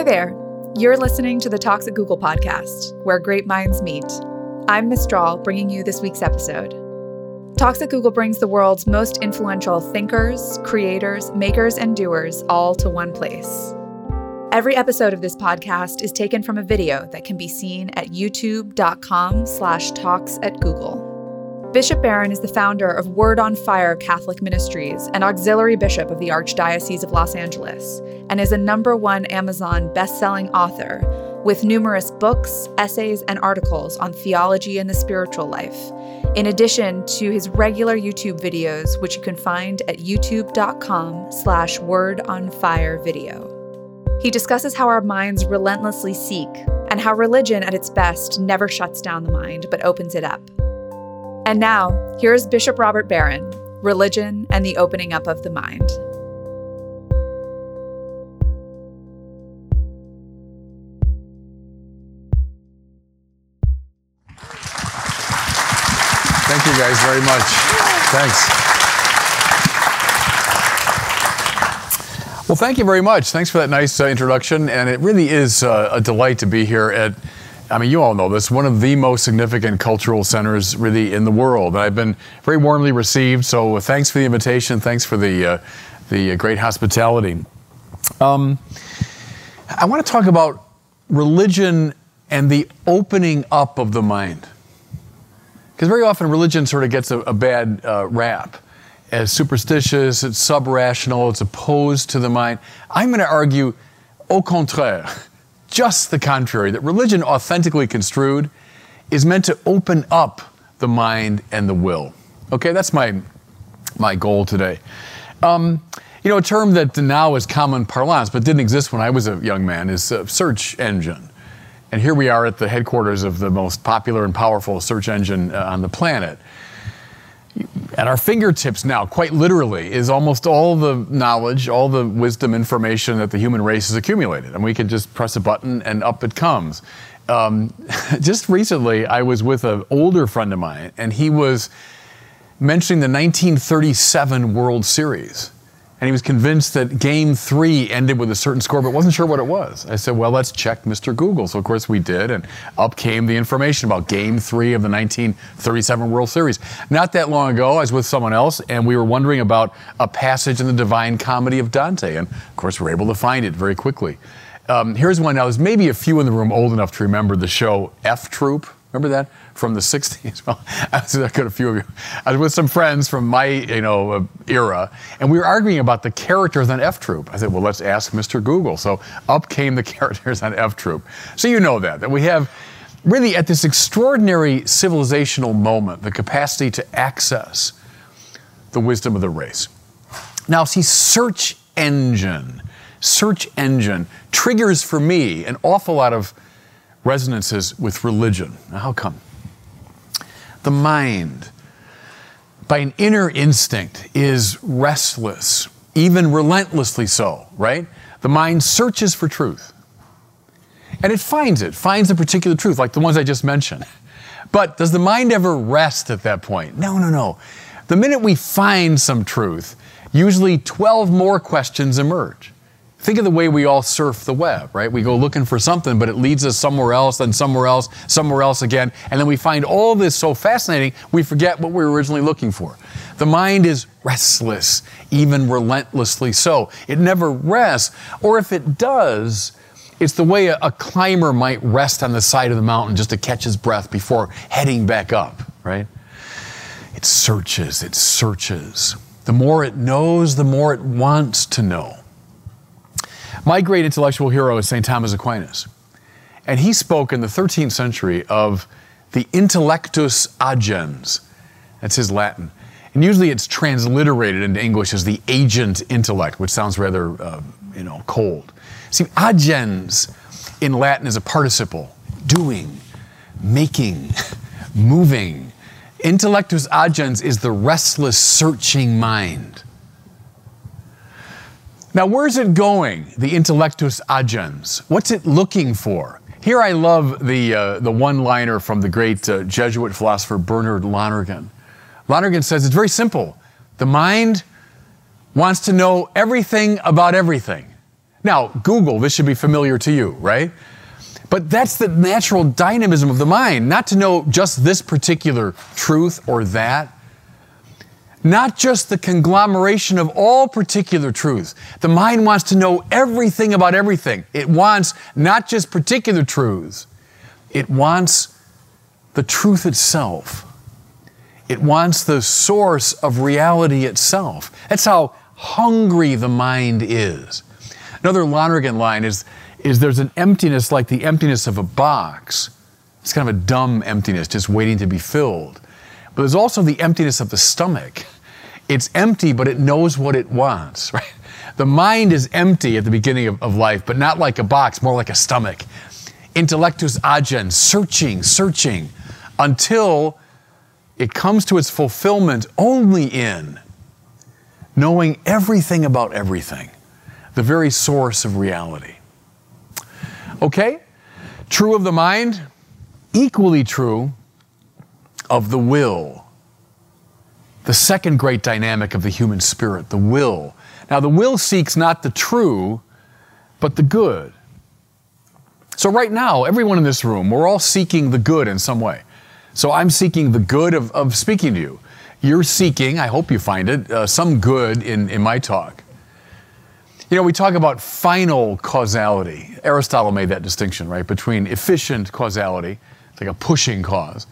Hi there. You're listening to the Talks at Google podcast, where great minds meet. I'm Mistral, bringing you this week's episode. Talks at Google brings the world's most influential thinkers, creators, makers, and doers all to one place. Every episode of this podcast is taken from a video that can be seen at youtube.com slash talks at Google. Bishop Barron is the founder of Word on Fire Catholic Ministries and auxiliary bishop of the Archdiocese of Los Angeles, and is a number one Amazon best-selling author with numerous books, essays, and articles on theology and the spiritual life, in addition to his regular YouTube videos, which you can find at youtube.com slash word on fire video. He discusses how our minds relentlessly seek and how religion at its best never shuts down the mind but opens it up. And now, here's Bishop Robert Barron Religion and the Opening Up of the Mind. Thank you guys very much. Thanks. Well, thank you very much. Thanks for that nice uh, introduction. And it really is uh, a delight to be here at, I mean, you all know this, one of the most significant cultural centers really in the world. I've been very warmly received. So thanks for the invitation. Thanks for the, uh, the great hospitality. Um, I want to talk about religion and the opening up of the mind. Because very often religion sort of gets a, a bad uh, rap as superstitious, it's sub-rational, it's opposed to the mind. I'm going to argue, au contraire, just the contrary, that religion authentically construed is meant to open up the mind and the will. Okay, that's my, my goal today. Um, you know, a term that now is common parlance, but didn't exist when I was a young man, is a search engine. And here we are at the headquarters of the most popular and powerful search engine uh, on the planet. At our fingertips now, quite literally, is almost all the knowledge, all the wisdom, information that the human race has accumulated. And we can just press a button and up it comes. Um, just recently, I was with an older friend of mine, and he was mentioning the 1937 World Series and he was convinced that game three ended with a certain score, but wasn't sure what it was. I said, well, let's check Mr. Google. So, of course, we did, and up came the information about game three of the 1937 World Series. Not that long ago, I was with someone else, and we were wondering about a passage in the Divine Comedy of Dante, and of course, we were able to find it very quickly. Um, here's one now. There's maybe a few in the room old enough to remember the show F Troop. Remember that from the 60s? Well, I was, got a few of you. I was with some friends from my, you know, uh, era, and we were arguing about the characters on F Troop. I said, well, let's ask Mr. Google. So up came the characters on F Troop. So you know that, that we have really at this extraordinary civilizational moment the capacity to access the wisdom of the race. Now, see, search engine, search engine triggers for me an awful lot of resonances with religion. Now, how come? The mind, by an inner instinct, is restless, even relentlessly so, right? The mind searches for truth. And it finds it, finds a particular truth, like the ones I just mentioned. But does the mind ever rest at that point? No, no, no. The minute we find some truth, usually 12 more questions emerge. Think of the way we all surf the web, right? We go looking for something, but it leads us somewhere else, then somewhere else, somewhere else again, and then we find all this so fascinating, we forget what we were originally looking for. The mind is restless, even relentlessly so. It never rests, or if it does, it's the way a, a climber might rest on the side of the mountain just to catch his breath before heading back up, right? It searches, it searches. The more it knows, the more it wants to know. My great intellectual hero is St. Thomas Aquinas. And he spoke in the 13th century of the intellectus agens. That's his Latin. And usually it's transliterated into English as the agent intellect, which sounds rather, uh, you know, cold. See, agens in Latin is a participle, doing, making, moving. Intellectus agens is the restless, searching mind. Now, where's it going, the intellectus agens? What's it looking for? Here I love the, uh, the one liner from the great uh, Jesuit philosopher Bernard Lonergan. Lonergan says it's very simple. The mind wants to know everything about everything. Now, Google, this should be familiar to you, right? But that's the natural dynamism of the mind, not to know just this particular truth or that. Not just the conglomeration of all particular truths. The mind wants to know everything about everything. It wants not just particular truths, it wants the truth itself. It wants the source of reality itself. That's how hungry the mind is. Another Lonergan line is, is there's an emptiness like the emptiness of a box. It's kind of a dumb emptiness, just waiting to be filled. But there's also the emptiness of the stomach. It's empty, but it knows what it wants, right? The mind is empty at the beginning of, of life, but not like a box, more like a stomach. Intellectus agens, searching, searching, until it comes to its fulfillment only in knowing everything about everything the very source of reality. Okay? True of the mind, equally true of the will. The second great dynamic of the human spirit, the will. Now, the will seeks not the true, but the good. So, right now, everyone in this room, we're all seeking the good in some way. So, I'm seeking the good of, of speaking to you. You're seeking, I hope you find it, uh, some good in, in my talk. You know, we talk about final causality. Aristotle made that distinction, right, between efficient causality, it's like a pushing cause.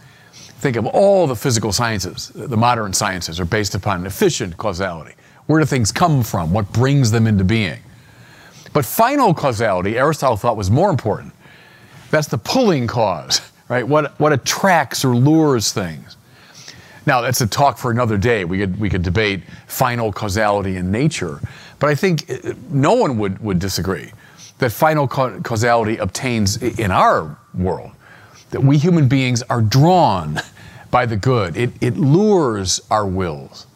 Think of all the physical sciences, the modern sciences are based upon efficient causality. Where do things come from? What brings them into being? But final causality, Aristotle thought was more important. That's the pulling cause, right? What, what attracts or lures things. Now, that's a talk for another day. We could, we could debate final causality in nature. But I think uh, no one would, would disagree that final causality obtains in our world, that we human beings are drawn by the good. It, it lures our wills.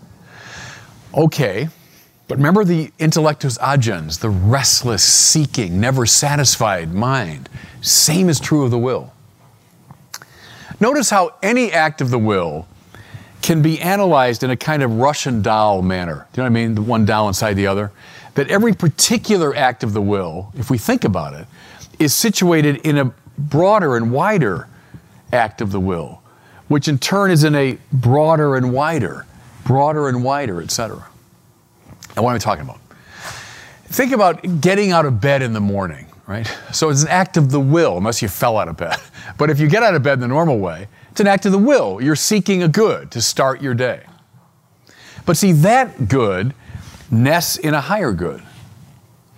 Okay, but remember the intellectus agens, the restless, seeking, never satisfied mind. Same is true of the will. Notice how any act of the will can be analyzed in a kind of Russian doll manner. Do you know what I mean? The one doll inside the other. That every particular act of the will, if we think about it, is situated in a broader and wider act of the will, which in turn is in a broader and wider, broader and wider, etc. And what am I talking about? Think about getting out of bed in the morning, right? So it's an act of the will, unless you fell out of bed. But if you get out of bed in the normal way, it's an act of the will. You're seeking a good to start your day. But see, that good nests in a higher good.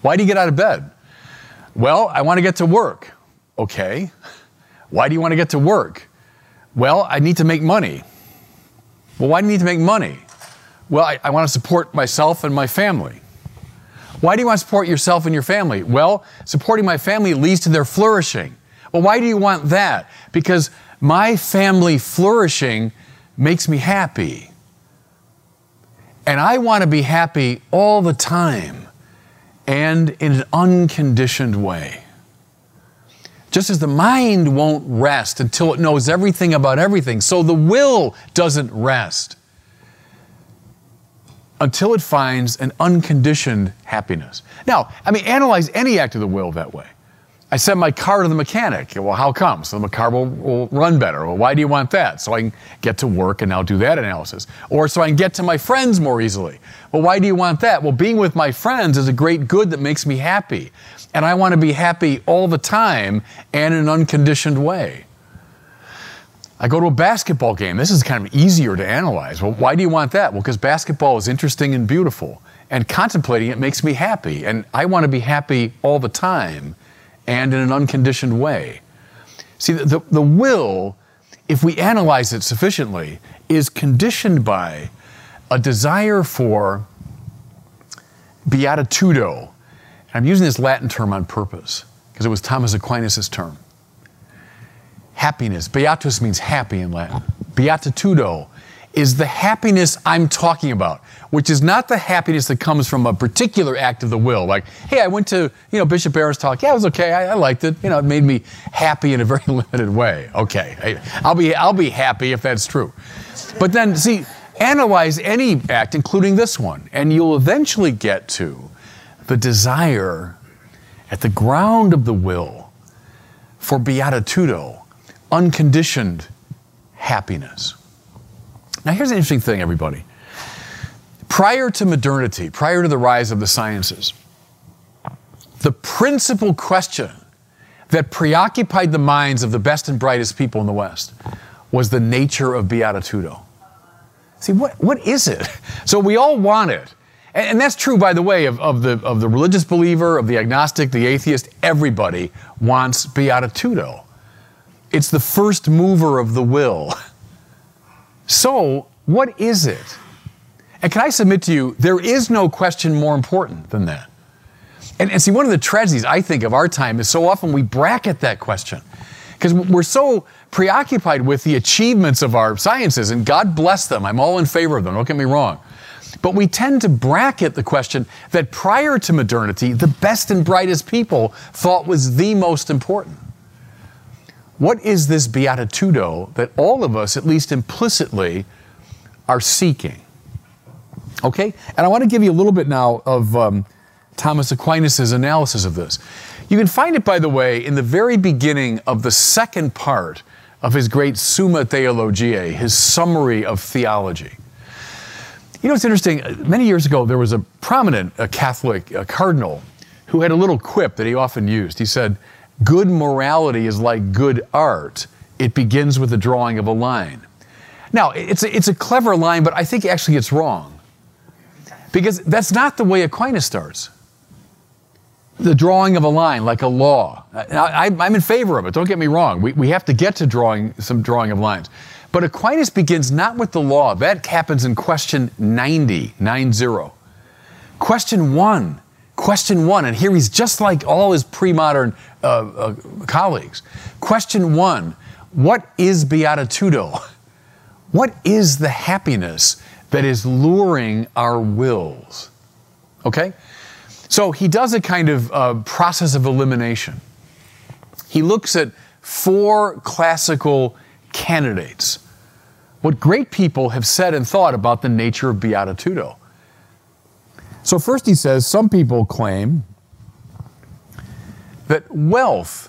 Why do you get out of bed? Well, I want to get to work. Okay. Why do you want to get to work? Well, I need to make money. Well, why do you need to make money? Well, I, I want to support myself and my family. Why do you want to support yourself and your family? Well, supporting my family leads to their flourishing. Well, why do you want that? Because my family flourishing makes me happy. And I want to be happy all the time and in an unconditioned way. Just as the mind won't rest until it knows everything about everything, so the will doesn't rest until it finds an unconditioned happiness. Now, I mean, analyze any act of the will that way. I sent my car to the mechanic. Well, how come? So the car will, will, run better. Well, why do you want that? So I can get to work and now do that analysis. Or so I can get to my friends more easily. Well, why do you want that? Well, being with my friends is a great good that makes me happy. And I want to be happy all the time and in an unconditioned way. I go to a basketball game. This is kind of easier to analyze. Well, why do you want that? Well, because basketball is interesting and beautiful. And contemplating it makes me happy. And I want to be happy all the time and in an unconditioned way. See, the, the will, if we analyze it sufficiently, is conditioned by a desire for beatitudo. I'm using this Latin term on purpose because it was Thomas Aquinas' term. Happiness. Beatus means happy in Latin. Beatitudo is the happiness I'm talking about, which is not the happiness that comes from a particular act of the will. Like, hey, I went to, you know, Bishop Barron's talk. Yeah, it was okay. I, I liked it. You know, it made me happy in a very limited way. Okay, I, I'll be, I'll be happy if that's true. But then, see, analyze any act, including this one, and you'll eventually get to the desire at the ground of the will for beatitudo, unconditioned happiness. Now, here's an interesting thing, everybody. Prior to modernity, prior to the rise of the sciences, the principal question that preoccupied the minds of the best and brightest people in the West was the nature of beatitudo. See, what, what is it? So we all want it. And, and that's true, by the way, of, of, the, of the religious believer, of the agnostic, the atheist. Everybody wants beatitudo. It's the first mover of the will. So, what is it? And can I submit to you, there is no question more important than that. And, and see, one of the tragedies I think of our time is so often we bracket that question because we're so preoccupied with the achievements of our sciences, and God bless them. I'm all in favor of them, don't get me wrong. But we tend to bracket the question that prior to modernity, the best and brightest people thought was the most important. What is this beatitudo that all of us, at least implicitly, are seeking? Okay? And I want to give you a little bit now of um, Thomas Aquinas' analysis of this. You can find it, by the way, in the very beginning of the second part of his great Summa Theologiae, his summary of theology. You know, it's interesting. Many years ago, there was a prominent a Catholic a cardinal who had a little quip that he often used. He said, Good morality is like good art, it begins with the drawing of a line. Now, it's a, it's a clever line, but I think actually it's wrong. Because that's not the way Aquinas starts the drawing of a line like a law. I, am in favor of it, don't get me wrong. We, we have to get to drawing some drawing of lines. But Aquinas begins not with the law, that happens in question 90, 90. Question one, question one, and here he's just like all his pre modern uh, uh, colleagues. Question one What is beatitudo? What is the happiness that is luring our wills? Okay? So he does a kind of uh, process of elimination. He looks at four classical candidates, what great people have said and thought about the nature of beatitudo. So, first he says some people claim that wealth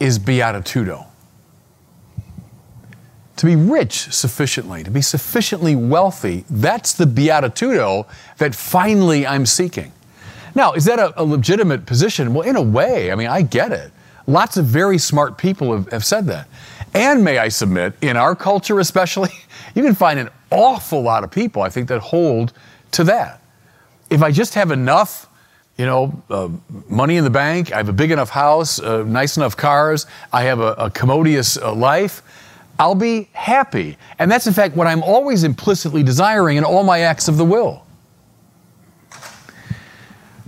is beatitudo. To be rich sufficiently, to be sufficiently wealthy, that's the beatitudo that finally I'm seeking. Now, is that a, a, legitimate position? Well, in a way, I mean, I get it. Lots of very smart people have, have said that. And may I submit, in our culture especially, you can find an awful lot of people, I think, that hold to that. If I just have enough, you know, uh, money in the bank, I have a big enough house, uh, nice enough cars, I have a, a commodious uh, life, I'll be happy. And that's, in fact, what I'm always implicitly desiring in all my acts of the will.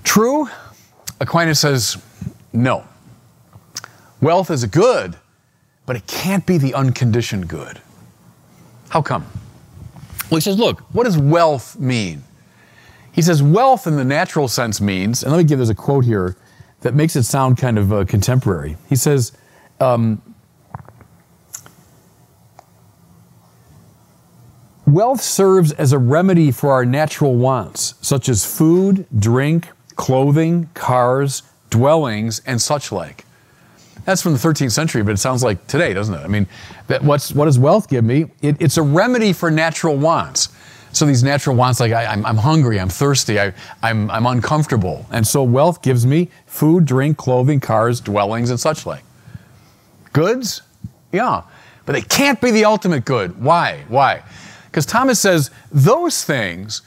True? Aquinas says no. Wealth is a good, but it can't be the unconditioned good. How come? Well, he says, look, what does wealth mean? He says, wealth in the natural sense means, and let me give there's a quote here that makes it sound kind of uh, contemporary. He says, um, Wealth serves as a remedy for our natural wants, such as food, drink, clothing, cars, dwellings, and such like. That's from the 13th century, but it sounds like today, doesn't it? I mean, what's, what does wealth give me? It, it's a remedy for natural wants. So these natural wants, like I, am hungry, I'm thirsty, I, I'm, I'm uncomfortable. And so wealth gives me food, drink, clothing, cars, dwellings, and such like. Goods? Yeah. But they can't be the ultimate good. Why? Why? Because Thomas says those things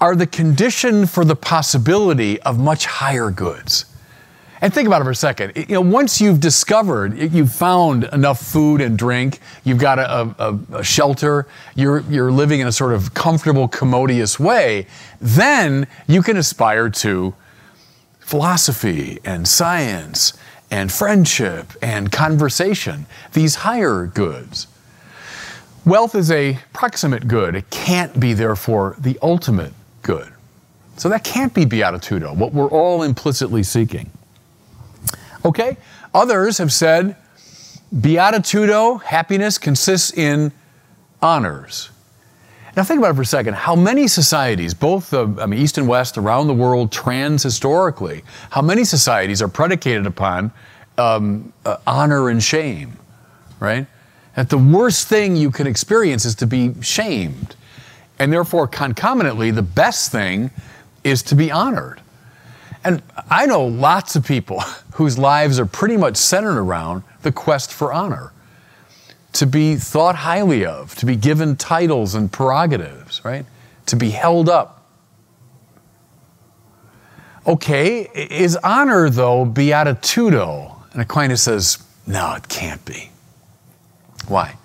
are the condition for the possibility of much higher goods. And think about it for a second. You know, once you've discovered, you've found enough food and drink, you've got a, a, a, shelter, you're, you're living in a sort of comfortable, commodious way, then you can aspire to philosophy and science and friendship and conversation, these higher goods. Wealth is a proximate good. It can't be, therefore, the ultimate good. So that can't be beatitudo, what we're all implicitly seeking. Okay? Others have said beatitudo, happiness, consists in honors. Now think about it for a second. How many societies, both uh, I mean, East and West, around the world, trans historically, how many societies are predicated upon um, uh, honor and shame, right? That the worst thing you can experience is to be shamed. And therefore, concomitantly, the best thing is to be honored. And I know lots of people whose lives are pretty much centered around the quest for honor, to be thought highly of, to be given titles and prerogatives, right? To be held up. Okay, is honor, though, beatitudo? And Aquinas says, no, it can't be. Why?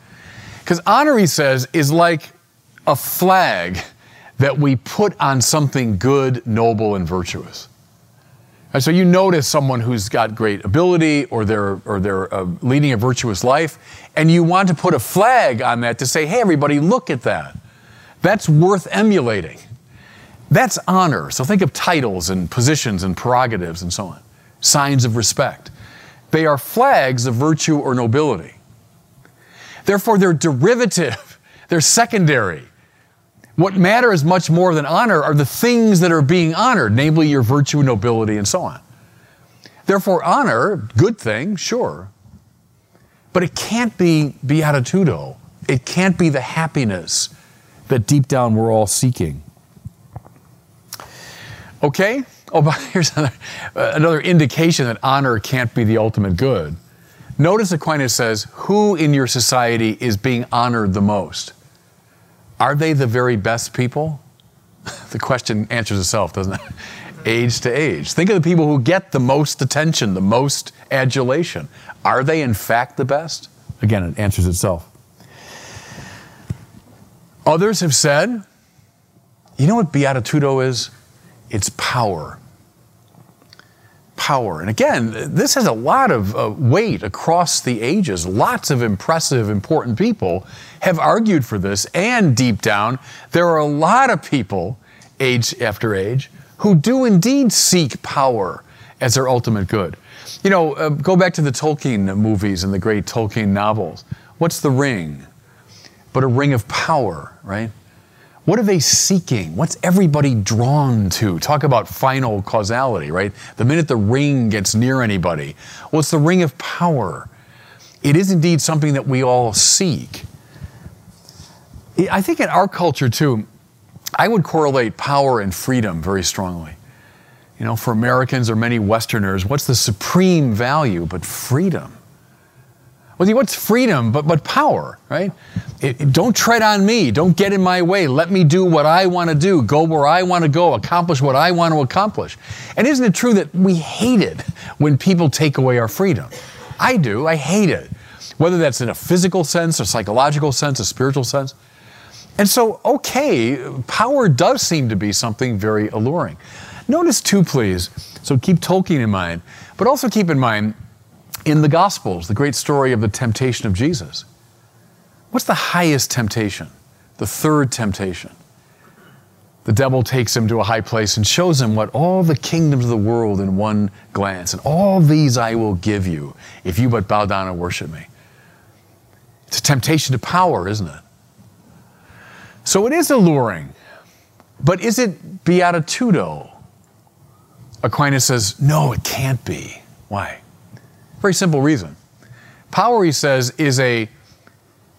Because honor, he says, is like a flag that we put on something good, noble, and virtuous. And so you notice someone who's got great ability or they're, or they're uh, leading a virtuous life, and you want to put a flag on that to say, hey, everybody, look at that. That's worth emulating. That's honor. So think of titles and positions and prerogatives and so on, signs of respect. They are flags of virtue or nobility. Therefore, they're derivative, they're secondary. What matters much more than honor are the things that are being honored, namely your virtue, nobility, and so on. Therefore, honor, good thing, sure, but it can't be beatitudo. It can't be the happiness that deep down we're all seeking. Okay? Oh, but here's another, uh, another indication that honor can't be the ultimate good. Notice Aquinas says, Who in your society is being honored the most? Are they the very best people? the question answers itself, doesn't it? age to age. Think of the people who get the most attention, the most adulation. Are they in fact the best? Again, it answers itself. Others have said, you know what beatitudo is? It's power power. And again, this has a lot of uh, weight across the ages. Lots of impressive, important people have argued for this. And deep down, there are a lot of people, age after age, who do indeed seek power as their ultimate good. You know, uh, go back to the Tolkien movies and the great Tolkien novels. What's the ring? But a ring of power, right? What are they seeking? What's everybody drawn to? Talk about final causality, right? The minute the ring gets near anybody, well, it's the ring of power. It is indeed something that we all seek. I think in our culture, too, I would correlate power and freedom very strongly. You know, for Americans or many Westerners, what's the supreme value but freedom? Well, what's freedom but, but power, right? It, it, don't tread on me. Don't get in my way. Let me do what I want to do, go where I want to go, accomplish what I want to accomplish. And isn't it true that we hate it when people take away our freedom? I do. I hate it. Whether that's in a physical sense, a psychological sense, a spiritual sense. And so, okay, power does seem to be something very alluring. Notice, too, please, so keep Tolkien in mind, but also keep in mind in the Gospels, the great story of the temptation of Jesus. What's the highest temptation? The third temptation. The devil takes him to a high place and shows him what all the kingdoms of the world in one glance, and all these I will give you if you but bow down and worship me. It's a temptation to power, isn't it? So it is alluring, but is it beatitudo? Aquinas says, no, it can't be. Why? Very simple reason. Power, he says, is a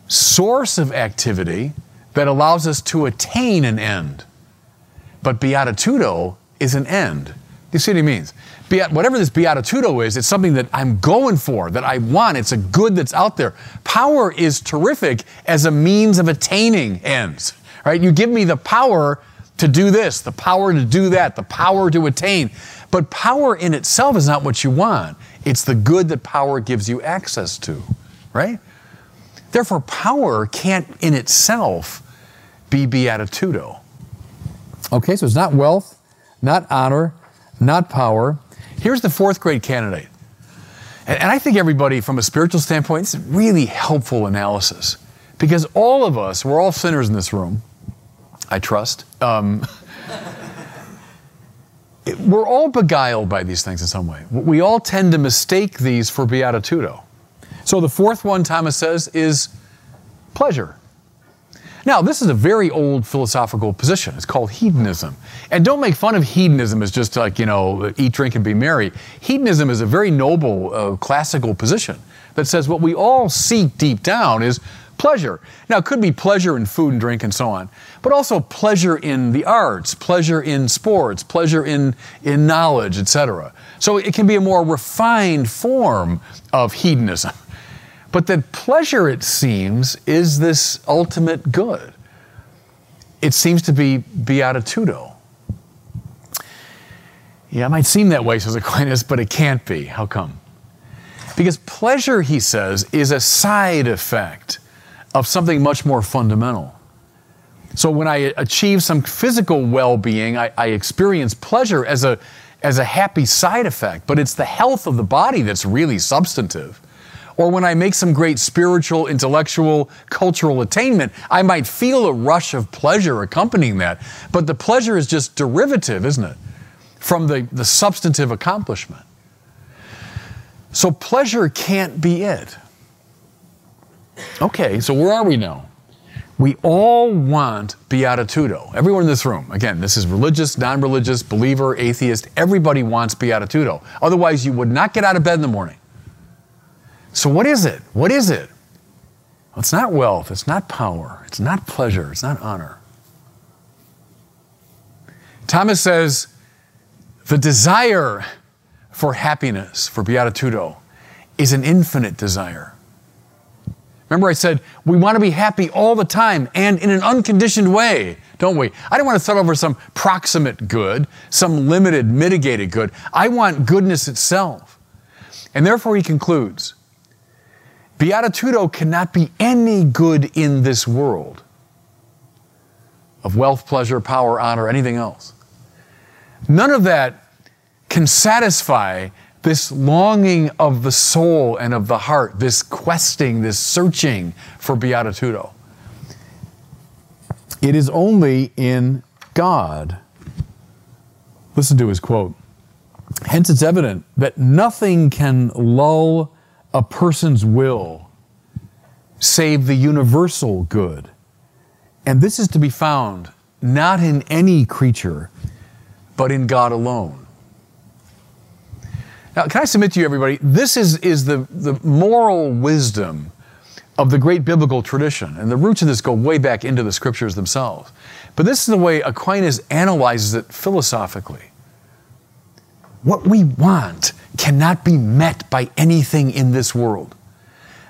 source of activity that allows us to attain an end. But beatitudo is an end. You see what he means? Beat, whatever this beatitudo is, it's something that I'm going for, that I want. It's a good that's out there. Power is terrific as a means of attaining ends, right? You give me the power to do this, the power to do that, the power to attain. But power in itself is not what you want. It's the good that power gives you access to, right? Therefore, power can't in itself be beatitudo. Okay, so it's not wealth, not honor, not power. Here's the fourth grade candidate. And, and I think everybody, from a spiritual standpoint, it's really helpful analysis. Because all of us, we're all sinners in this room, I trust. Um, we're all beguiled by these things in some way. We all tend to mistake these for beatitudo. So the fourth one, Thomas says, is pleasure. Now, this is a very old philosophical position. It's called hedonism. And don't make fun of hedonism as just like, you know, eat, drink, and be merry. Hedonism is a very noble uh, classical position that says what we all seek deep down is pleasure. Now, it could be pleasure in food and drink and so on, but also pleasure in the arts, pleasure in sports, pleasure in, in knowledge, etc. So it can be a more refined form of hedonism. But that pleasure, it seems, is this ultimate good. It seems to be beatitudo. Yeah, it might seem that way, says Aquinas, but it can't be. How come? Because pleasure, he says, is a side effect of something much more fundamental. So when I achieve some physical well being, I, I, experience pleasure as a, as a happy side effect, but it's the health of the body that's really substantive. Or when I make some great spiritual, intellectual, cultural attainment, I might feel a rush of pleasure accompanying that. But the pleasure is just derivative, isn't it? From the, the substantive accomplishment. So pleasure can't be it. Okay, so where are we now? We all want beatitudo. Everyone in this room, again, this is religious, non religious, believer, atheist, everybody wants beatitudo. Otherwise, you would not get out of bed in the morning. So, what is it? What is it? Well, it's not wealth, it's not power, it's not pleasure, it's not honor. Thomas says the desire for happiness, for beatitudo, is an infinite desire. Remember, I said we want to be happy all the time and in an unconditioned way, don't we? I don't want to settle for some proximate good, some limited, mitigated good. I want goodness itself. And therefore, he concludes Beatitudo cannot be any good in this world of wealth, pleasure, power, honor, anything else. None of that can satisfy this longing of the soul and of the heart, this questing, this searching for beatitudo. It is only in God. Listen to his quote. Hence, it's evident that nothing can lull a person's will save the universal good. And this is to be found not in any creature, but in God alone. Now, can I submit to you, everybody? This is, is the, the moral wisdom of the great biblical tradition. And the roots of this go way back into the scriptures themselves. But this is the way Aquinas analyzes it philosophically. What we want cannot be met by anything in this world.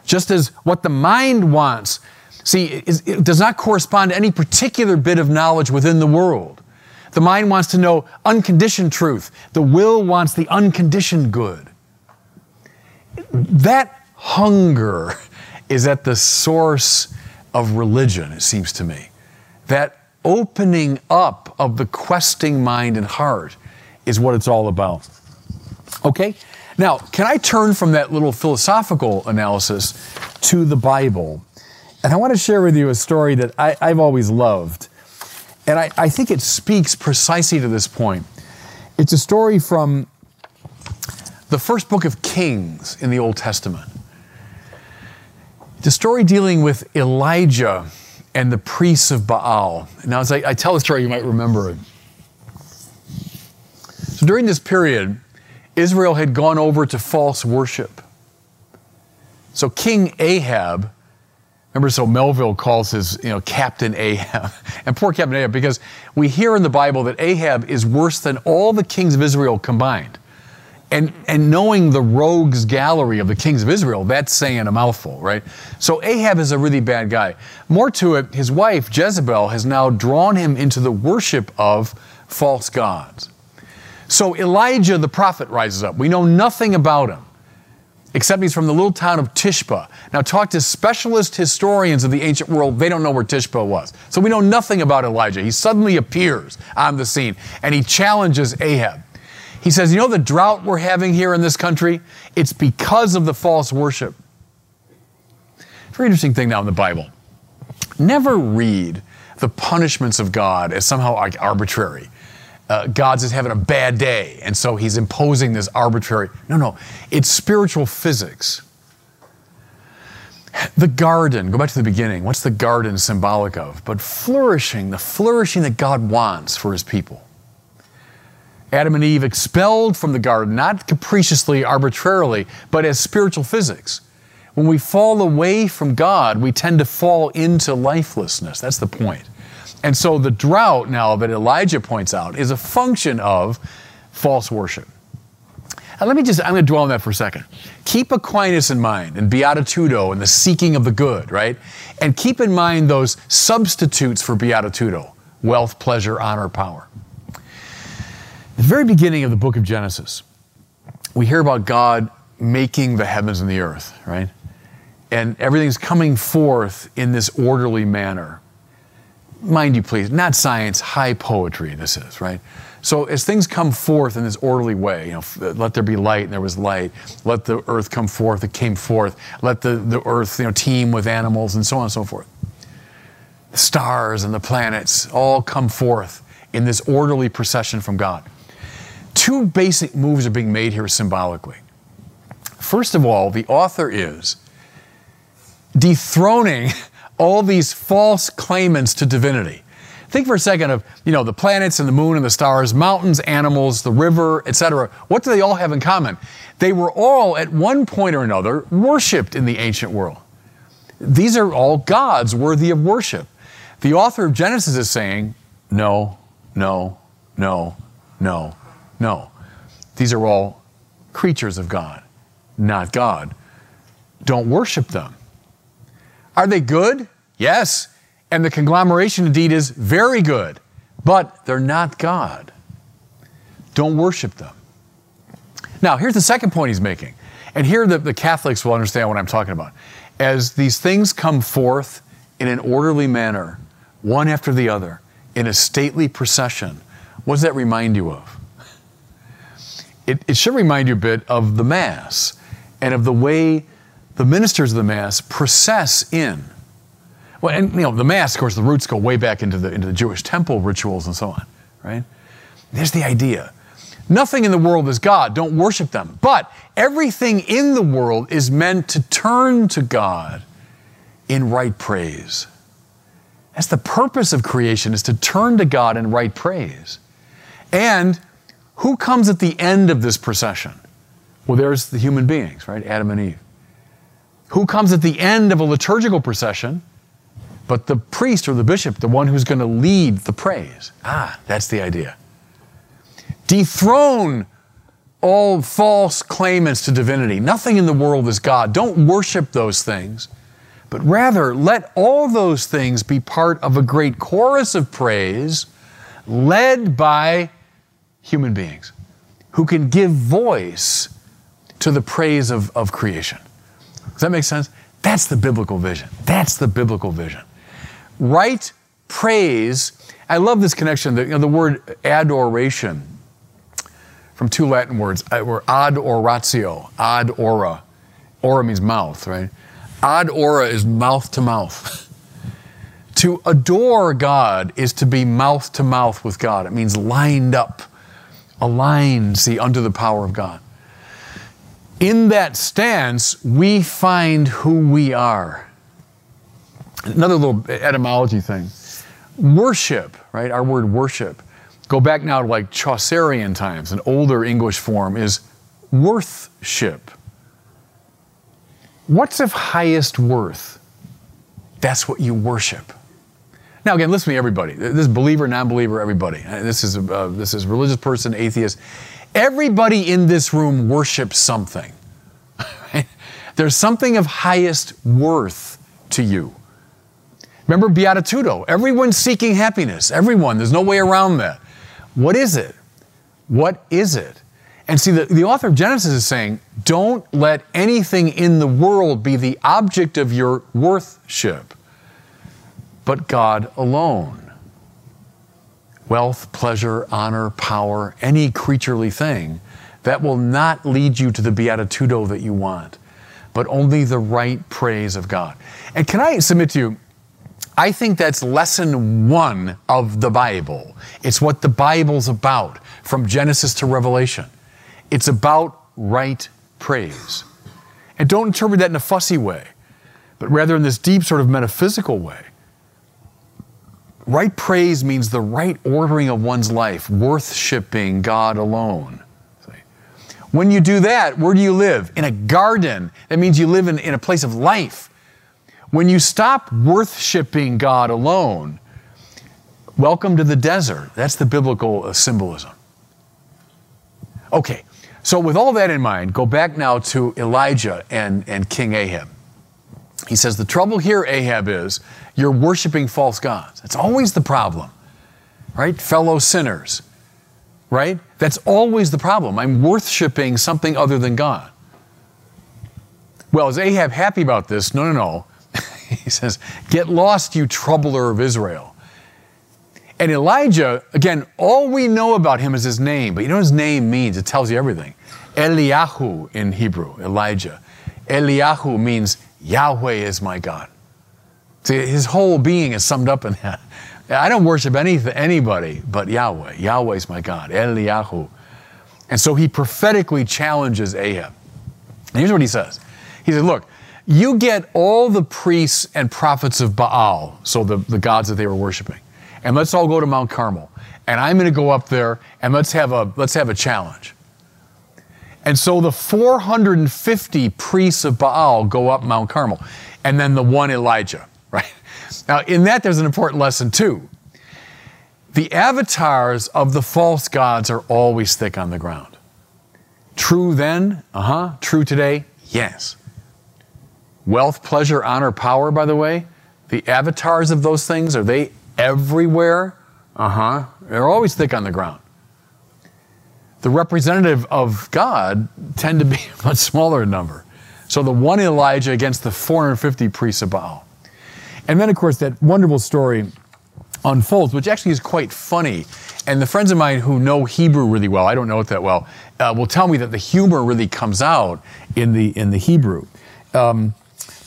Just as what the mind wants, see, it does not correspond to any particular bit of knowledge within the world. The mind wants to know unconditioned truth. The will wants the unconditioned good. That hunger is at the source of religion, it seems to me. That opening up of the questing mind and heart is what it's all about. Okay? Now, can I turn from that little philosophical analysis to the Bible? And I want to share with you a story that I, have always loved. And I, I think it speaks precisely to this point. It's a story from the first book of Kings in the Old Testament. It's a story dealing with Elijah and the priests of Baal. Now, as I, I tell the story, you might remember it. So during this period, Israel had gone over to false worship. So King Ahab, remember, so Melville calls his, you know, Captain Ahab, and poor Captain Ahab, because we hear in the Bible that Ahab is worse than all the kings of Israel combined. And, and knowing the rogues gallery of the kings of Israel, that's saying a mouthful, right? So Ahab is a really bad guy. More to it, his wife Jezebel has now drawn him into the worship of false gods. So Elijah the prophet rises up. We know nothing about him, except he's from the little town of Tishba. Now, talk to specialist historians of the ancient world, they don't know where Tishba was. So we know nothing about Elijah. He suddenly appears on the scene and he challenges Ahab. He says, You know the drought we're having here in this country? It's because of the false worship. Very interesting thing now in the Bible. Never read the punishments of God as somehow arbitrary uh, God's is having a bad day, and so he's imposing this arbitrary. No, no, it's spiritual physics. The garden, go back to the beginning. What's the garden symbolic of? But flourishing, the flourishing that God wants for his people. Adam and Eve expelled from the garden, not capriciously, arbitrarily, but as spiritual physics. When we fall away from God, we tend to fall into lifelessness. That's the point. And so the drought now that Elijah points out is a function of false worship. And let me just, I'm going to dwell on that for a second. Keep Aquinas in mind and Beatitudo and the seeking of the good, right? And keep in mind those substitutes for Beatitudo wealth, pleasure, honor, power. The very beginning of the book of Genesis, we hear about God making the heavens and the earth, right? And everything's coming forth in this orderly manner. Mind you, please, not science, high poetry, this is, right? So as things come forth in this orderly way, you know, uh, let there be light, and there was light. Let the earth come forth, it came forth. Let the, the earth, you know, teem with animals, and so on and so forth. The stars and the planets all come forth in this orderly procession from God two basic moves are being made here symbolically. First of all, the author is dethroning all these false claimants to divinity. Think for a second of, you know, the planets and the moon and the stars, mountains, animals, the river, etc. What do they all have in common? They were all at one point or another worshiped in the ancient world. These are all gods worthy of worship. The author of Genesis is saying, no, no, no, no, no. These are all creatures of God, not God. Don't worship them. Are they good? Yes. And the conglomeration indeed is very good, but they're not God. Don't worship them. Now, here's the second point he's making. And here the, the Catholics will understand what I'm talking about. As these things come forth in an orderly manner, one after the other, in a stately procession, what does that remind you of? it, it should remind you a bit of the Mass and of the way the ministers of the Mass process in. Well, and you know, the Mass, of course, the roots go way back into the, into the Jewish temple rituals and so on, right? There's the idea. Nothing in the world is God. Don't worship them. But everything in the world is meant to turn to God in right praise. That's the purpose of creation is to turn to God in right praise. And who comes at the end of this procession? Well, there's the human beings, right? Adam and Eve. Who comes at the end of a liturgical procession? But the priest or the bishop, the one who's going to lead the praise. Ah, that's the idea. Dethrone all false claimants to divinity. Nothing in the world is God. Don't worship those things, but rather let all those things be part of a great chorus of praise led by human beings who can give voice to the praise of, of creation. Does that make sense? That's the biblical vision. That's the biblical vision. Right praise, I love this connection. The, you know, the word adoration from two Latin words, were ad oratio, ad ora. Ora means mouth, right? Ad ora is mouth to mouth. to adore God is to be mouth to mouth with God. It means lined up aligned, see, under the power of God. In that stance, we find who we are. Another little etymology thing. Worship, right? Our word worship. Go back now to like Chaucerian times, an older English form is worthship. What's of highest worth? That's what you worship. Now, again, listen to me, everybody. This is believer, non-believer, everybody. Uh, this is uh, this is religious person, atheist. Everybody in this room worships something. There's something of highest worth to you. Remember Beatitudo. Everyone's seeking happiness. Everyone. There's no way around that. What is it? What is it? And see, the, the author of Genesis is saying, don't let anything in the world be the object of your worship, but God alone. Wealth, pleasure, honor, power, any creaturely thing, that will not lead you to the beatitudo that you want, but only the right praise of God. And can I submit to you, I think that's lesson one of the Bible. It's what the Bible's about from Genesis to Revelation. It's about right praise. And don't interpret that in a fussy way but rather in this deep, sort of metaphysical way. Right praise means the right ordering of one's life, worshiping God alone. When you do that, where do you live? In a garden. That means you live in, in a place of life. When you stop worshiping God alone, welcome to the desert. That's the biblical uh, symbolism. Okay, so with all that in mind, go back now to Elijah and, and King Ahab. He says, The trouble here, Ahab, is you're worshiping false gods. That's always the problem, right? Fellow sinners, right? That's always the problem. I'm worshiping something other than God. Well, is Ahab happy about this? No, no, no. he says, Get lost, you troubler of Israel. And Elijah, again, all we know about him is his name, but you know what his name means? It tells you everything. Eliyahu in Hebrew, Elijah. Eliyahu means Yahweh is my God. His whole being is summed up in that. I don't worship any, anybody but Yahweh. Yahweh is my God, Eliyahu. And so he prophetically challenges Ahab. And here's what he says He said, Look, you get all the priests and prophets of Baal, so the, the gods that they were worshiping, and let's all go to Mount Carmel. And I'm going to go up there and let's have a, let's have a challenge. And so the 450 priests of Baal go up Mount Carmel, and then the one Elijah, right? Now, in that, there's an important lesson too. The avatars of the false gods are always thick on the ground. True then? Uh huh. True today? Yes. Wealth, pleasure, honor, power, by the way, the avatars of those things, are they everywhere? Uh huh. They're always thick on the ground the representative of God tend to be a much smaller number. So the one Elijah against the 450 priests of Baal. And then, of course, that wonderful story unfolds, which actually is quite funny. And the friends of mine who know Hebrew really well, I don't know it that well, uh, will tell me that the humor really comes out in the in the Hebrew. Um,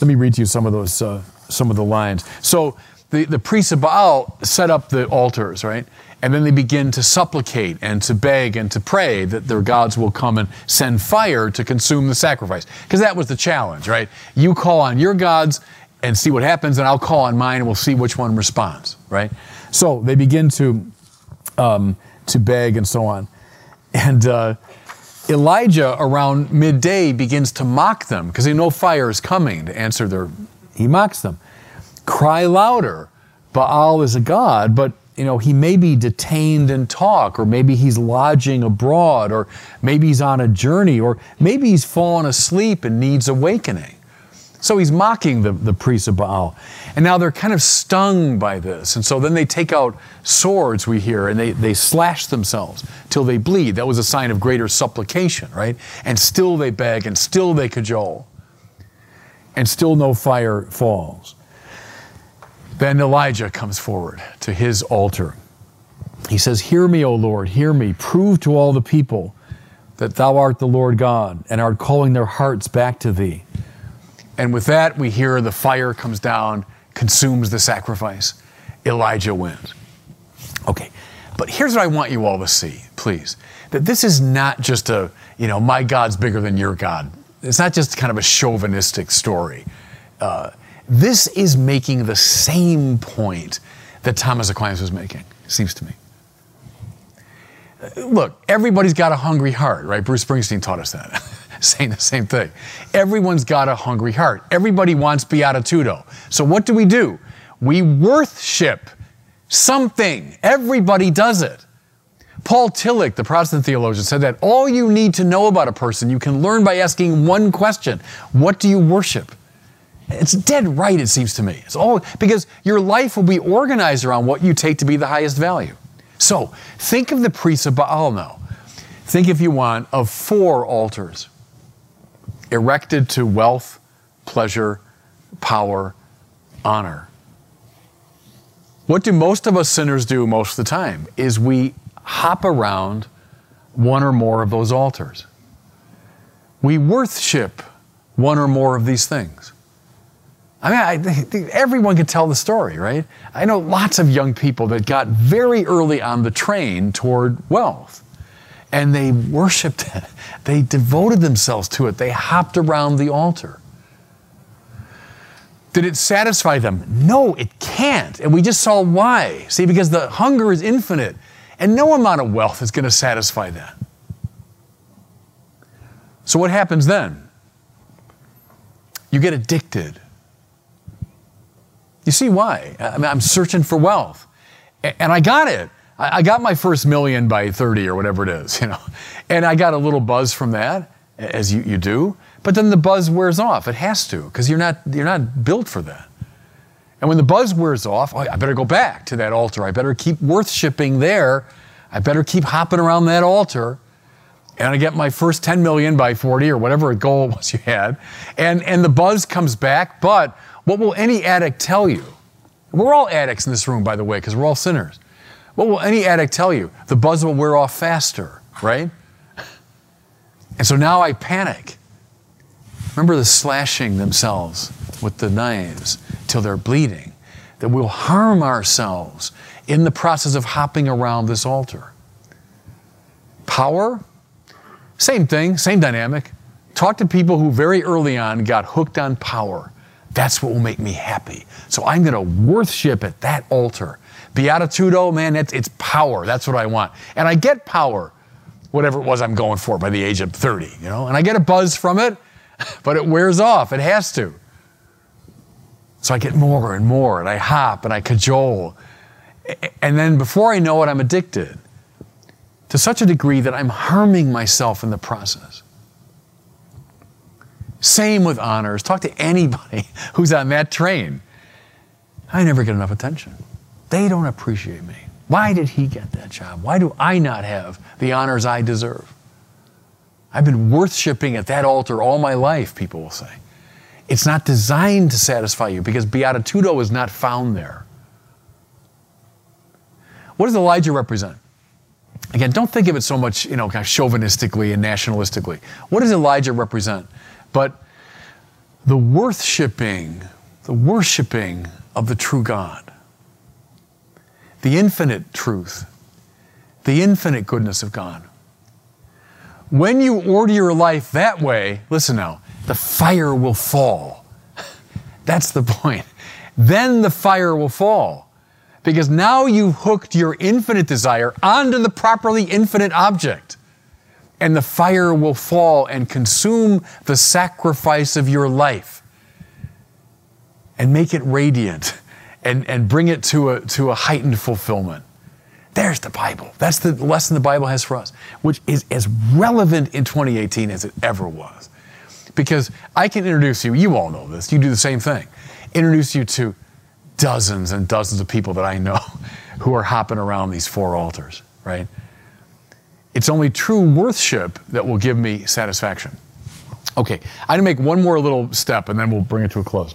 let me read to you some of those uh, some of the lines. So the, the priests of Baal set up the altars, right? And then they begin to supplicate and to beg and to pray that their gods will come and send fire to consume the sacrifice. Because that was the challenge, right? You call on your gods and see what happens, and I'll call on mine and we'll see which one responds, right? So they begin to, um, to beg and so on. And uh, Elijah, around midday, begins to mock them because they know fire is coming to answer their. He mocks them. Cry louder. Baal is a god, but you know, he may be detained in talk, or maybe he's lodging abroad, or maybe he's on a journey, or maybe he's fallen asleep and needs awakening. So he's mocking the, the priests of Baal. And now they're kind of stung by this. And so then they take out swords, we hear, and they, they slash themselves till they bleed. That was a sign of greater supplication, right? And still they beg, and still they cajole, and still no fire falls. Then Elijah comes forward to his altar. He says, Hear me, O Lord, hear me. Prove to all the people that thou art the Lord God and art calling their hearts back to thee. And with that, we hear the fire comes down, consumes the sacrifice. Elijah wins. Okay, but here's what I want you all to see, please. That this is not just a, you know, my God's bigger than your God. It's not just kind of a chauvinistic story. Uh, this is making the same point that Thomas Aquinas was making, seems to me. Look, everybody's got a hungry heart, right? Bruce Springsteen taught us that, saying the same thing. Everyone's got a hungry heart. Everybody wants beatitudo. So what do we do? We worship something. Everybody does it. Paul Tillich, the Protestant theologian, said that all you need to know about a person you can learn by asking one question What do you worship? It's dead right, it seems to me. It's all because your life will be organized around what you take to be the highest value. So think of the priests of Baal now. Think, if you want, of four altars erected to wealth, pleasure, power, honor. What do most of us sinners do most of the time? Is we hop around one or more of those altars. We worship one or more of these things. I mean, I think everyone can tell the story, right? I know lots of young people that got very early on the train toward wealth and they worshiped it. They devoted themselves to it. They hopped around the altar. Did it satisfy them? No, it can't. And we just saw why. See, because the hunger is infinite, and no amount of wealth is going to satisfy that. So, what happens then? You get addicted. You see why? I mean, I'm searching for wealth, and I got it. I got my first million by 30 or whatever it is, you know, and I got a little buzz from that, as you, you do. But then the buzz wears off. It has to, because you're not, you're not built for that. And when the buzz wears off, oh, I better go back to that altar. I better keep worshiping there. I better keep hopping around that altar. And I get my first 10 million by 40 or whatever goal was you had. And, and the buzz comes back. But what will any addict tell you? We're all addicts in this room, by the way, because we're all sinners. What will any addict tell you? The buzz will wear off faster, right? And so now I panic. Remember the slashing themselves with the knives till they're bleeding, that we'll harm ourselves in the process of hopping around this altar. Power, same thing, same dynamic. Talk to people who very early on got hooked on power. That's what will make me happy. So I'm going to worship at that altar. Beatitudo, man, it's, it's power. That's what I want. And I get power, whatever it was I'm going for by the age of 30, you know, and I get a buzz from it but it wears off. It has to. So I get more and more, and I hop and I cajole. And then before I know it, I'm addicted to such a degree that I'm harming myself in the process. Same with honors. Talk to anybody who's on that train. I never get enough attention. They don't appreciate me. Why did he get that job? Why do I not have the honors I deserve? I've been worshiping at that altar all my life, people will say. It's not designed to satisfy you because beatitudo is not found there. What does Elijah represent? Again, don't think of it so much, you know, kind of chauvinistically and nationalistically. What does Elijah represent? But the worshiping, the worshiping of the true God, the infinite truth, the infinite goodness of God. When you order your life that way, listen now, the fire will fall. That's the point. Then the fire will fall. Because now you've hooked your infinite desire onto the properly infinite object. And the fire will fall and consume the sacrifice of your life and make it radiant and, and bring it to a, to a heightened fulfillment. There's the Bible. That's the lesson the Bible has for us, which is as relevant in 2018 as it ever was. Because I can introduce you, you all know this, you do the same thing, introduce you to dozens and dozens of people that I know who are hopping around these four altars, right? It's only true worship that will give me satisfaction. Okay, I'm gonna make one more little step and then we'll bring it to a close.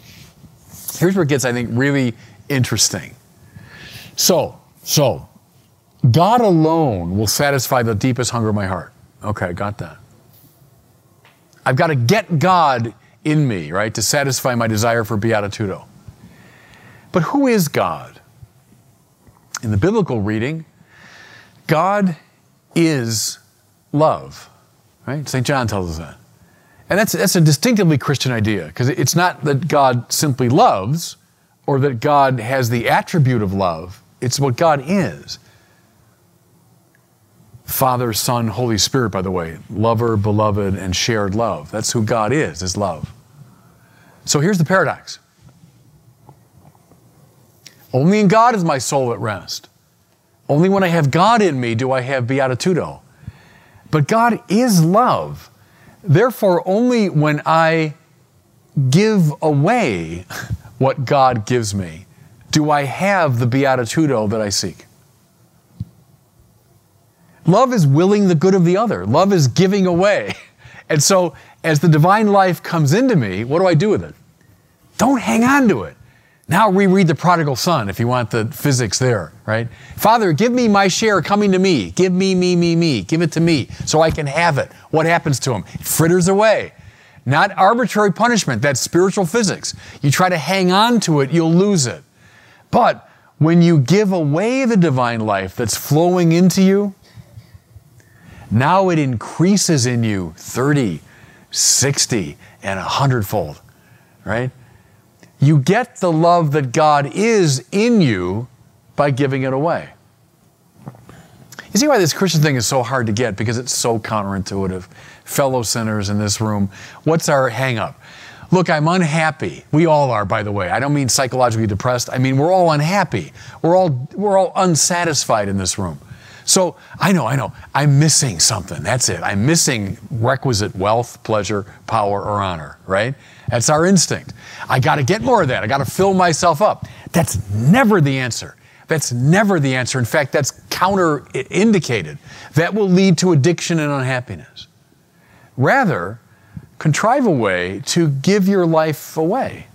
Here's where it gets, I think, really interesting. So, so, God alone will satisfy the deepest hunger of my heart. Okay, got that. I've got to get God in me, right, to satisfy my desire for beatitudo. But who is God? In the biblical reading, God is love, right? St. John tells us that. And that's, that's a distinctively Christian idea because it's not that God simply loves or that God has the attribute of love, it's what God is. Father, Son, Holy Spirit, by the way, lover, beloved, and shared love. That's who God is, is love. So here's the paradox only in God is my soul at rest. Only when I have God in me do I have beatitudo. But God is love. Therefore, only when I give away what God gives me do I have the beatitudo that I seek. Love is willing the good of the other. Love is giving away. And so, as the divine life comes into me, what do I do with it? Don't hang on to it. Now reread the prodigal son if you want the physics there, right? Father, give me my share coming to me. Give me, me, me, me. Give it to me so I can have it. What happens to him? It fritters away. Not arbitrary punishment, that's spiritual physics. You try to hang on to it, you'll lose it. But when you give away the divine life that's flowing into you, now it increases in you 30, 60, and a hundredfold, right? You get the love that God is in you by giving it away. You see why this Christian thing is so hard to get because it's so counterintuitive. Fellow sinners in this room, what's our hang up? Look, I'm unhappy. We all are, by the way. I don't mean psychologically depressed. I mean we're all unhappy. We're all we're all unsatisfied in this room. So I know, I know, I'm missing something. That's it. I'm missing requisite wealth, pleasure, power, or honor, right? That's our instinct. I got to get more of that. I got to fill myself up. That's never the answer. That's never the answer. In fact, that's counter indicated. That will lead to addiction and unhappiness. Rather, contrive a way to give your life away.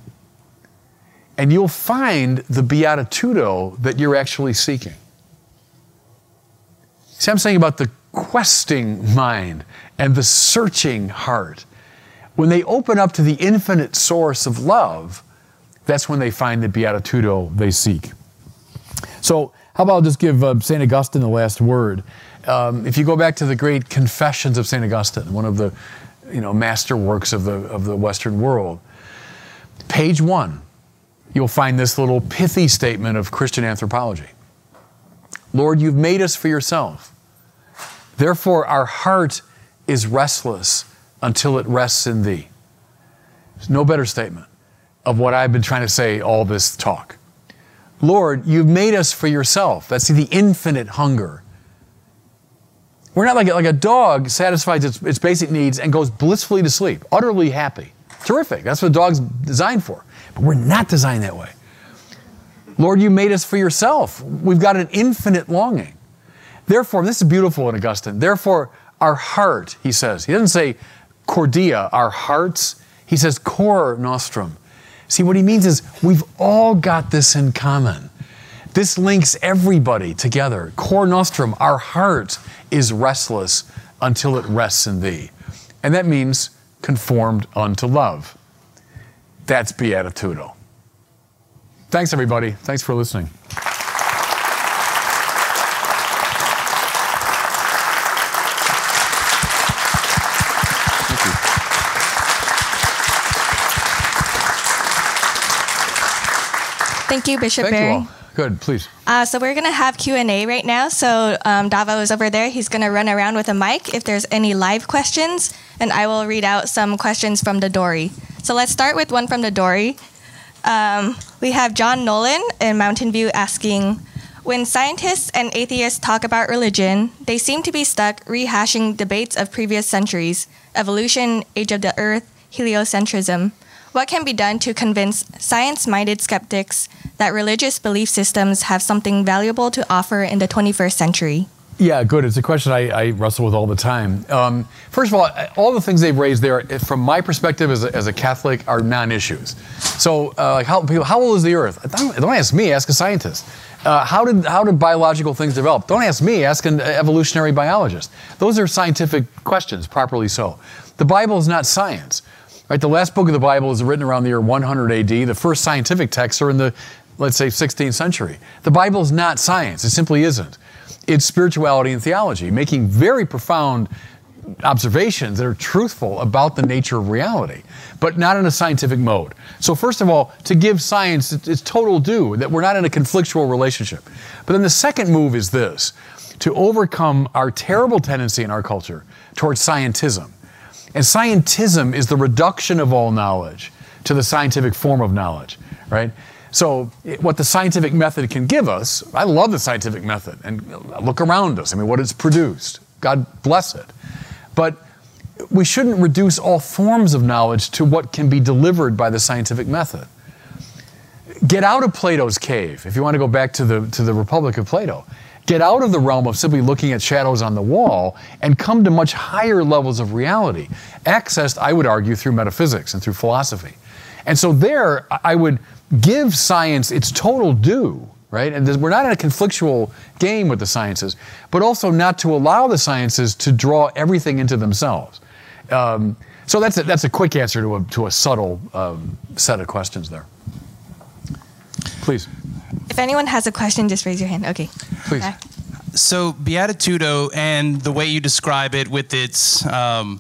And you'll find the beatitudo that you're actually seeking. See, I'm saying about the questing mind and the searching heart. When they open up to the infinite source of love, that's when they find the beatitudo they seek. So, how about I'll just give uh, St. Augustine the last word? Um, if you go back to the great Confessions of St. Augustine, one of the you know, master works of the, of the Western world, page one, you'll find this little pithy statement of Christian anthropology. Lord, you've made us for yourself. Therefore, our heart is restless until it rests in thee. There's no better statement of what I've been trying to say all this talk. Lord, you've made us for yourself. That's the infinite hunger. We're not like like a dog satisfies its, its basic needs and goes blissfully to sleep, utterly happy. Terrific. That's what a dog's designed for. But we're not designed that way. Lord, you made us for yourself. We've got an infinite longing. Therefore, this is beautiful in Augustine. Therefore, our heart, he says, he doesn't say corda, our hearts. He says cor nostrum. See, what he means is we've all got this in common. This links everybody together. Cor nostrum, our heart is restless until it rests in thee. And that means conformed unto love. That's beatitudo. Thanks, everybody. Thanks for listening. Thank you, Bishop Thank Barry. you all. Good, please. Uh, so we're gonna have Q and A right now. So um, Davo is over there. He's gonna run around with a mic if there's any live questions, and I will read out some questions from the Dory. So let's start with one from the Dory. Um, we have John Nolan in Mountain View asking, when scientists and atheists talk about religion, they seem to be stuck rehashing debates of previous centuries: evolution, age of the Earth, heliocentrism. What can be done to convince science minded skeptics that religious belief systems have something valuable to offer in the 21st century? Yeah, good. It's a question I, I wrestle with all the time. Um, first of all, all the things they've raised there, from my perspective as a, as a Catholic, are non-issues. So, uh, like how, people, how old is the Earth? Don't, don't ask me. Ask a scientist. Uh, how did how did biological things develop? Don't ask me. Ask an evolutionary biologist. Those are scientific questions, properly so. The Bible is not science. Right, the last book of the Bible is written around the year 100 AD. The first scientific texts are in the, let's say, 16th century. The Bible is not science. It simply isn't. It's spirituality and theology, making very profound observations that are truthful about the nature of reality, but not in a scientific mode. So, first of all, to give science its total due, that we're not in a conflictual relationship. But then the second move is this to overcome our terrible tendency in our culture towards scientism. And scientism is the reduction of all knowledge to the scientific form of knowledge, right? So, what the scientific method can give us, I love the scientific method, and look around us. I mean, what it's produced. God bless it. But we shouldn't reduce all forms of knowledge to what can be delivered by the scientific method. Get out of Plato's cave, if you want to go back to the, to the Republic of Plato. Get out of the realm of simply looking at shadows on the wall and come to much higher levels of reality, accessed, I would argue, through metaphysics and through philosophy. And so, there, I would give science its total due, right? And we're not in a conflictual game with the sciences, but also not to allow the sciences to draw everything into themselves. Um, so that's a, that's a quick answer to a, to a subtle um, set of questions there. Please. If anyone has a question, just raise your hand. Okay. Please. Okay. So, Beatitudo and the way you describe it with its um,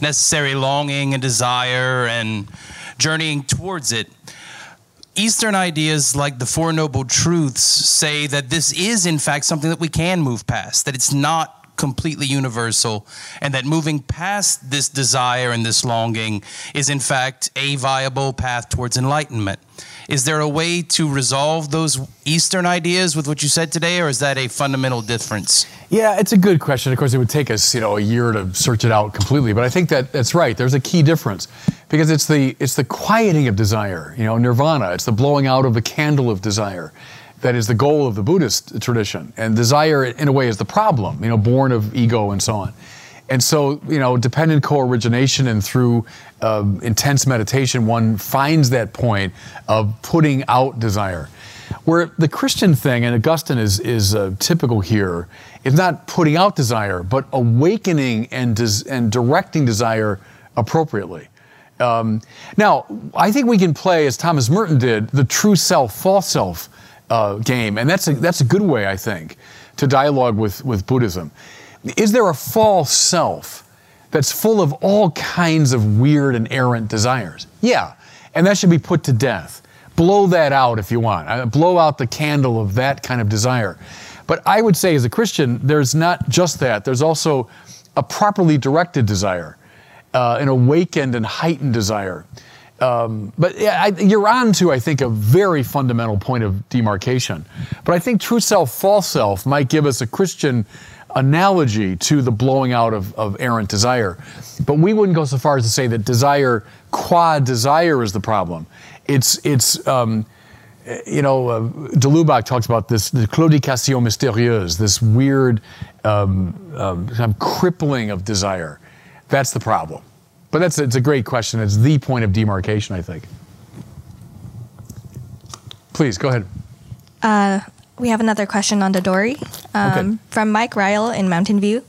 necessary longing and desire and journeying towards it, Eastern ideas like the Four Noble Truths say that this is, in fact, something that we can move past, that it's not completely universal, and that moving past this desire and this longing is, in fact, a viable path towards enlightenment. Is there a way to resolve those Eastern ideas with what you said today, or is that a fundamental difference? Yeah, it's a good question. Of course, it would take us, you know, a year to search it out completely, but I think that that's right. There's a key difference because it's the it's the quieting of desire. You know, nirvana. It's the blowing out of the candle of desire. That is the goal of the Buddhist tradition, and desire, in a way, is the problem. You know, born of ego and so on. And so, you know, dependent co origination and through uh, intense meditation, one finds that point of putting out desire. Where the Christian thing, and Augustine is, is uh, typical here, is not putting out desire, but awakening and, des- and directing desire appropriately. Um, now, I think we can play, as Thomas Merton did, the true self, false self uh, game, and that's a, that's a good way, I think, to dialogue with, with Buddhism. Is there a false self that's full of all kinds of weird and errant desires? Yeah, and that should be put to death. Blow that out if you want. Uh, blow out the candle of that kind of desire. But I would say, as a Christian, there's not just that, there's also a properly directed desire, uh, an awakened and heightened desire. Um, but I, you're on to, I think, a very fundamental point of demarcation. But I think true self, false self might give us a Christian analogy to the blowing out of, of errant desire. But we wouldn't go so far as to say that desire, qua desire, is the problem. It's, it's um, you know, uh, de Lubac talks about this, the claudication mystérieuse, this weird um, um, crippling of desire. That's the problem. But that's it's a great question. It's the point of demarcation, I think. Please go ahead. Uh, we have another question on the Dory um, okay. from Mike Ryle in Mountain View.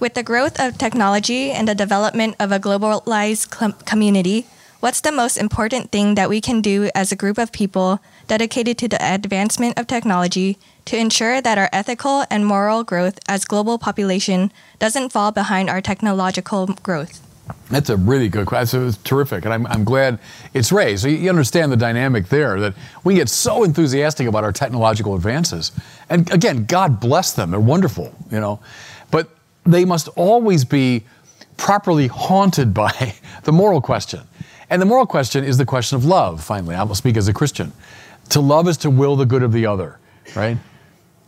With the growth of technology and the development of a globalized cl- community, what's the most important thing that we can do as a group of people dedicated to the advancement of technology to ensure that our ethical and moral growth as global population doesn't fall behind our technological growth? That's a really good question. It's terrific, and I'm, I'm glad it's raised. So you understand the dynamic there that we get so enthusiastic about our technological advances, and again, God bless them; they're wonderful, you know. But they must always be properly haunted by the moral question, and the moral question is the question of love. Finally, I will speak as a Christian. To love is to will the good of the other, right?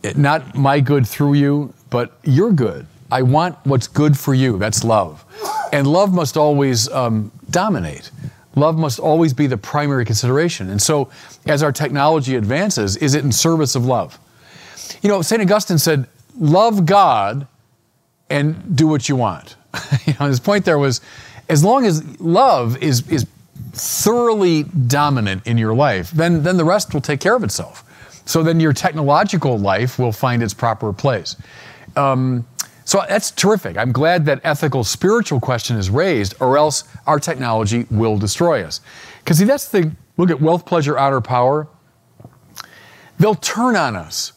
It, not my good through you, but your good. I want what's good for you. That's love. And love must always um, dominate. Love must always be the primary consideration. And so, as our technology advances, is it in service of love? You know, St. Augustine said, Love God and do what you want. you know, his point there was as long as love is, is thoroughly dominant in your life, then, then the rest will take care of itself. So then your technological life will find its proper place. Um, so that's terrific. I'm glad that ethical, spiritual question is raised, or else our technology will destroy us. Because see, that's the look at wealth, pleasure, honor, power. They'll turn on us.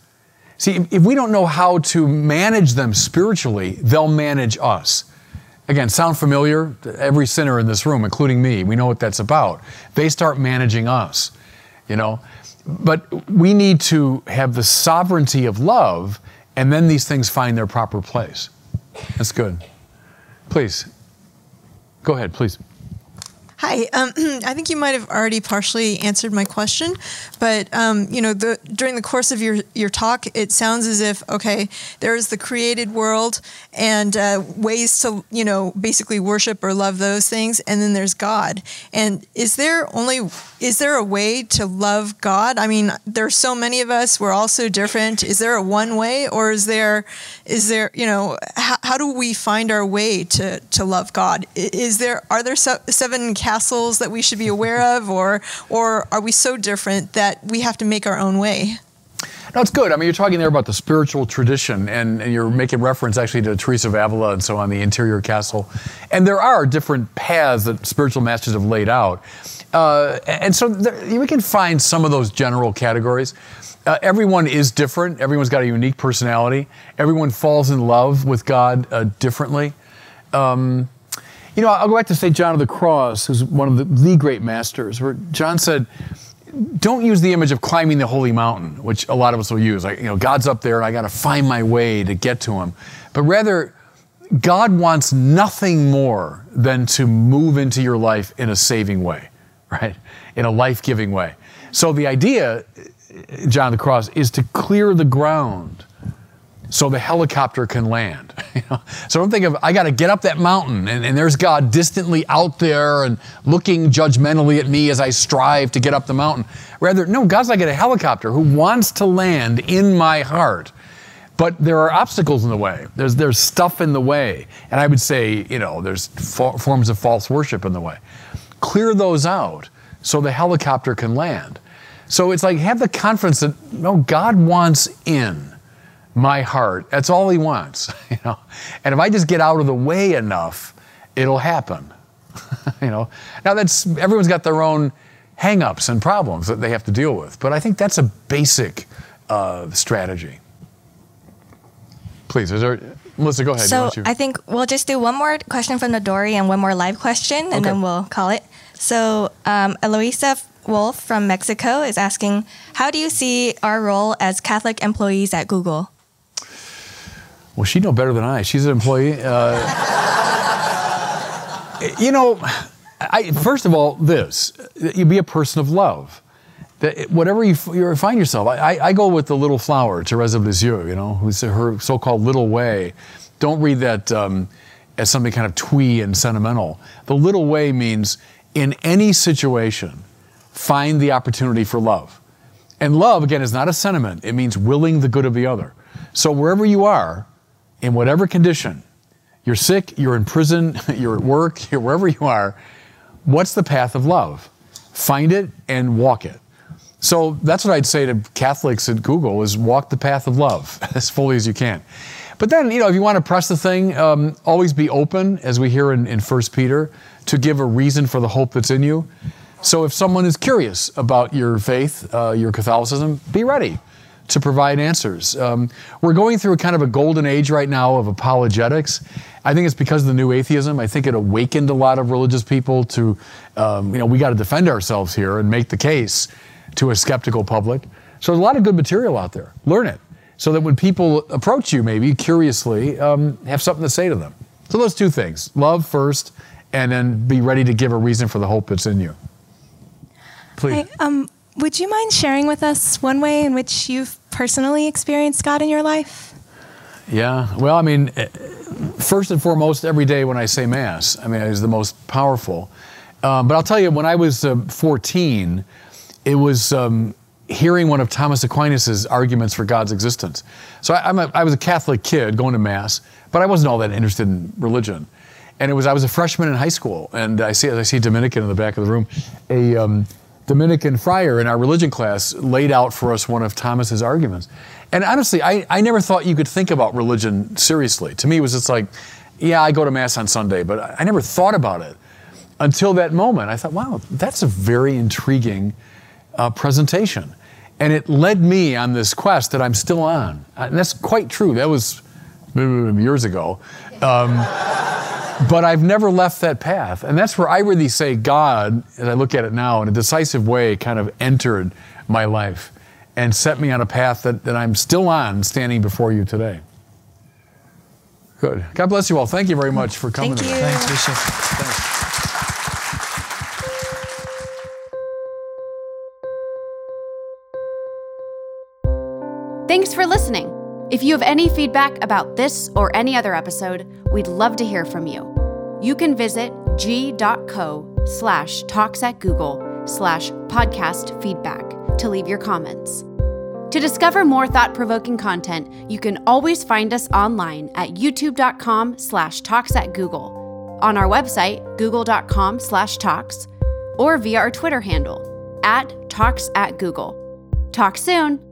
See, if we don't know how to manage them spiritually, they'll manage us. Again, sound familiar? Every sinner in this room, including me, we know what that's about. They start managing us, you know. But we need to have the sovereignty of love and then these things find their proper place. That's good. Please, go ahead, please. Hi, um, I think you might have already partially answered my question, but um, you know, the, during the course of your your talk, it sounds as if okay, there is the created world and uh, ways to you know basically worship or love those things, and then there's God. And is there only is there a way to love God? I mean, there's so many of us. We're all so different. Is there a one way, or is there is there you know how, how do we find our way to to love God? Is there are there seven castles that we should be aware of, or or are we so different that we have to make our own way? No, it's good. I mean, you're talking there about the spiritual tradition, and, and, you're making reference actually to Teresa of Avila and so on, the interior castle. And there are different paths that spiritual masters have laid out. Uh, and so there, we can find some of those general categories. Uh, everyone is different, everyone's got a unique personality, everyone falls in love with God uh, differently. Um, you know, I'll go back to St. John of the Cross, who's one of the, the great masters, where John said, don't use the image of climbing the holy mountain, which a lot of us will use. Like, you know, God's up there and I got to find my way to get to him. But rather, God wants nothing more than to move into your life in a saving way, right? In a life giving way. So the idea, John of the Cross, is to clear the ground so the helicopter can land. So don't think of, I got to get up that mountain and, and, there's God distantly out there and looking judgmentally at me as I strive to get up the mountain. Rather, no, God's like a helicopter who wants to land in my heart. But there are obstacles in the way. There's, there's stuff in the way. And I would say, you know, there's fo- forms of false worship in the way. Clear those out so the helicopter can land. So it's like have the confidence that, no, God wants in my heart. That's all he wants, you know. And if I just get out of the way enough, it'll happen. you know. Now that's everyone's got their own hang-ups and problems that they have to deal with, but I think that's a basic uh, strategy. Please, is there Melissa, go ahead. So I think we'll just do one more question from the Dory and one more live question, and okay. then we'll call it. So um, Eloisa Wolf from Mexico is asking, how do you see our role as Catholic employees at Google? Well, she'd know better than I. She's an employee. Uh, you know, I, first of all, this you be a person of love. That whatever you, you find yourself, I, I, go with the little flower, Thérèse of Lisieux, you know, who's her so-called little way. Don't read that um, as something kind of twee and sentimental. The little way means in any situation, find the opportunity for love. And love, again, is not a sentiment. It means willing the good of the other. So wherever you are, in whatever condition, you're sick, you're in prison, you're at work, you're wherever you are, what's the path of love? Find it and walk it. So that's what I'd say to Catholics at Google is walk the path of love as fully as you can. But then, you know, if you want to press the thing, um, always be open, as we hear in, in 1 Peter, to give a reason for the hope that's in you. So if someone is curious about your faith, uh, your Catholicism, be ready to provide answers. Um, we're going through a kind of a golden age right now of apologetics. I think it's because of the new atheism. I think it awakened a lot of religious people to, um, you know, we got to defend ourselves here and make the case to a skeptical public. So there's a lot of good material out there. Learn it so that when people approach you, maybe curiously, um, have something to say to them. So those two things love first, and then be ready to give a reason for the hope that's in you. Please. Hi, um, would you mind sharing with us one way in which you've personally experienced God in your life? Yeah, well, I mean, eh, first and foremost, every day when I say Mass, I mean, it is the most powerful. Um, but I'll tell you, when I was uh, 14, it was um, hearing one of Thomas Aquinas' arguments for God's existence. So I was a Catholic kid going to Mass, but I wasn't all that interested in religion. And it was I was a freshman in high school, and I see I see Dominican in the back of the room, a um, Dominican friar in our religion class laid out for us one of Thomas's arguments. And honestly, I, I never thought you could think about religion seriously. To me, it was just like, yeah, I go to Mass on Sunday, but I never thought about it until that moment. I thought, wow, that's a very intriguing uh, presentation. And it led me on this quest that I'm still on. And that's quite true. That was years ago. Um, but I've never left that path. And that's where I really say God, as I look at it now, in a decisive way, kind of entered my life and set me on a path that, that I'm still on standing before you today. Good. God bless you all. Thank you very much for coming. Thank you. Thanks, Bishop. Thanks. If you have any feedback about this or any other episode, we'd love to hear from you. You can visit g.co slash talks at Google slash podcast feedback to leave your comments. To discover more thought-provoking content, you can always find us online at youtube.com slash talks at Google, on our website, google.com slash talks, or via our Twitter handle, at talks at Google. Talk soon!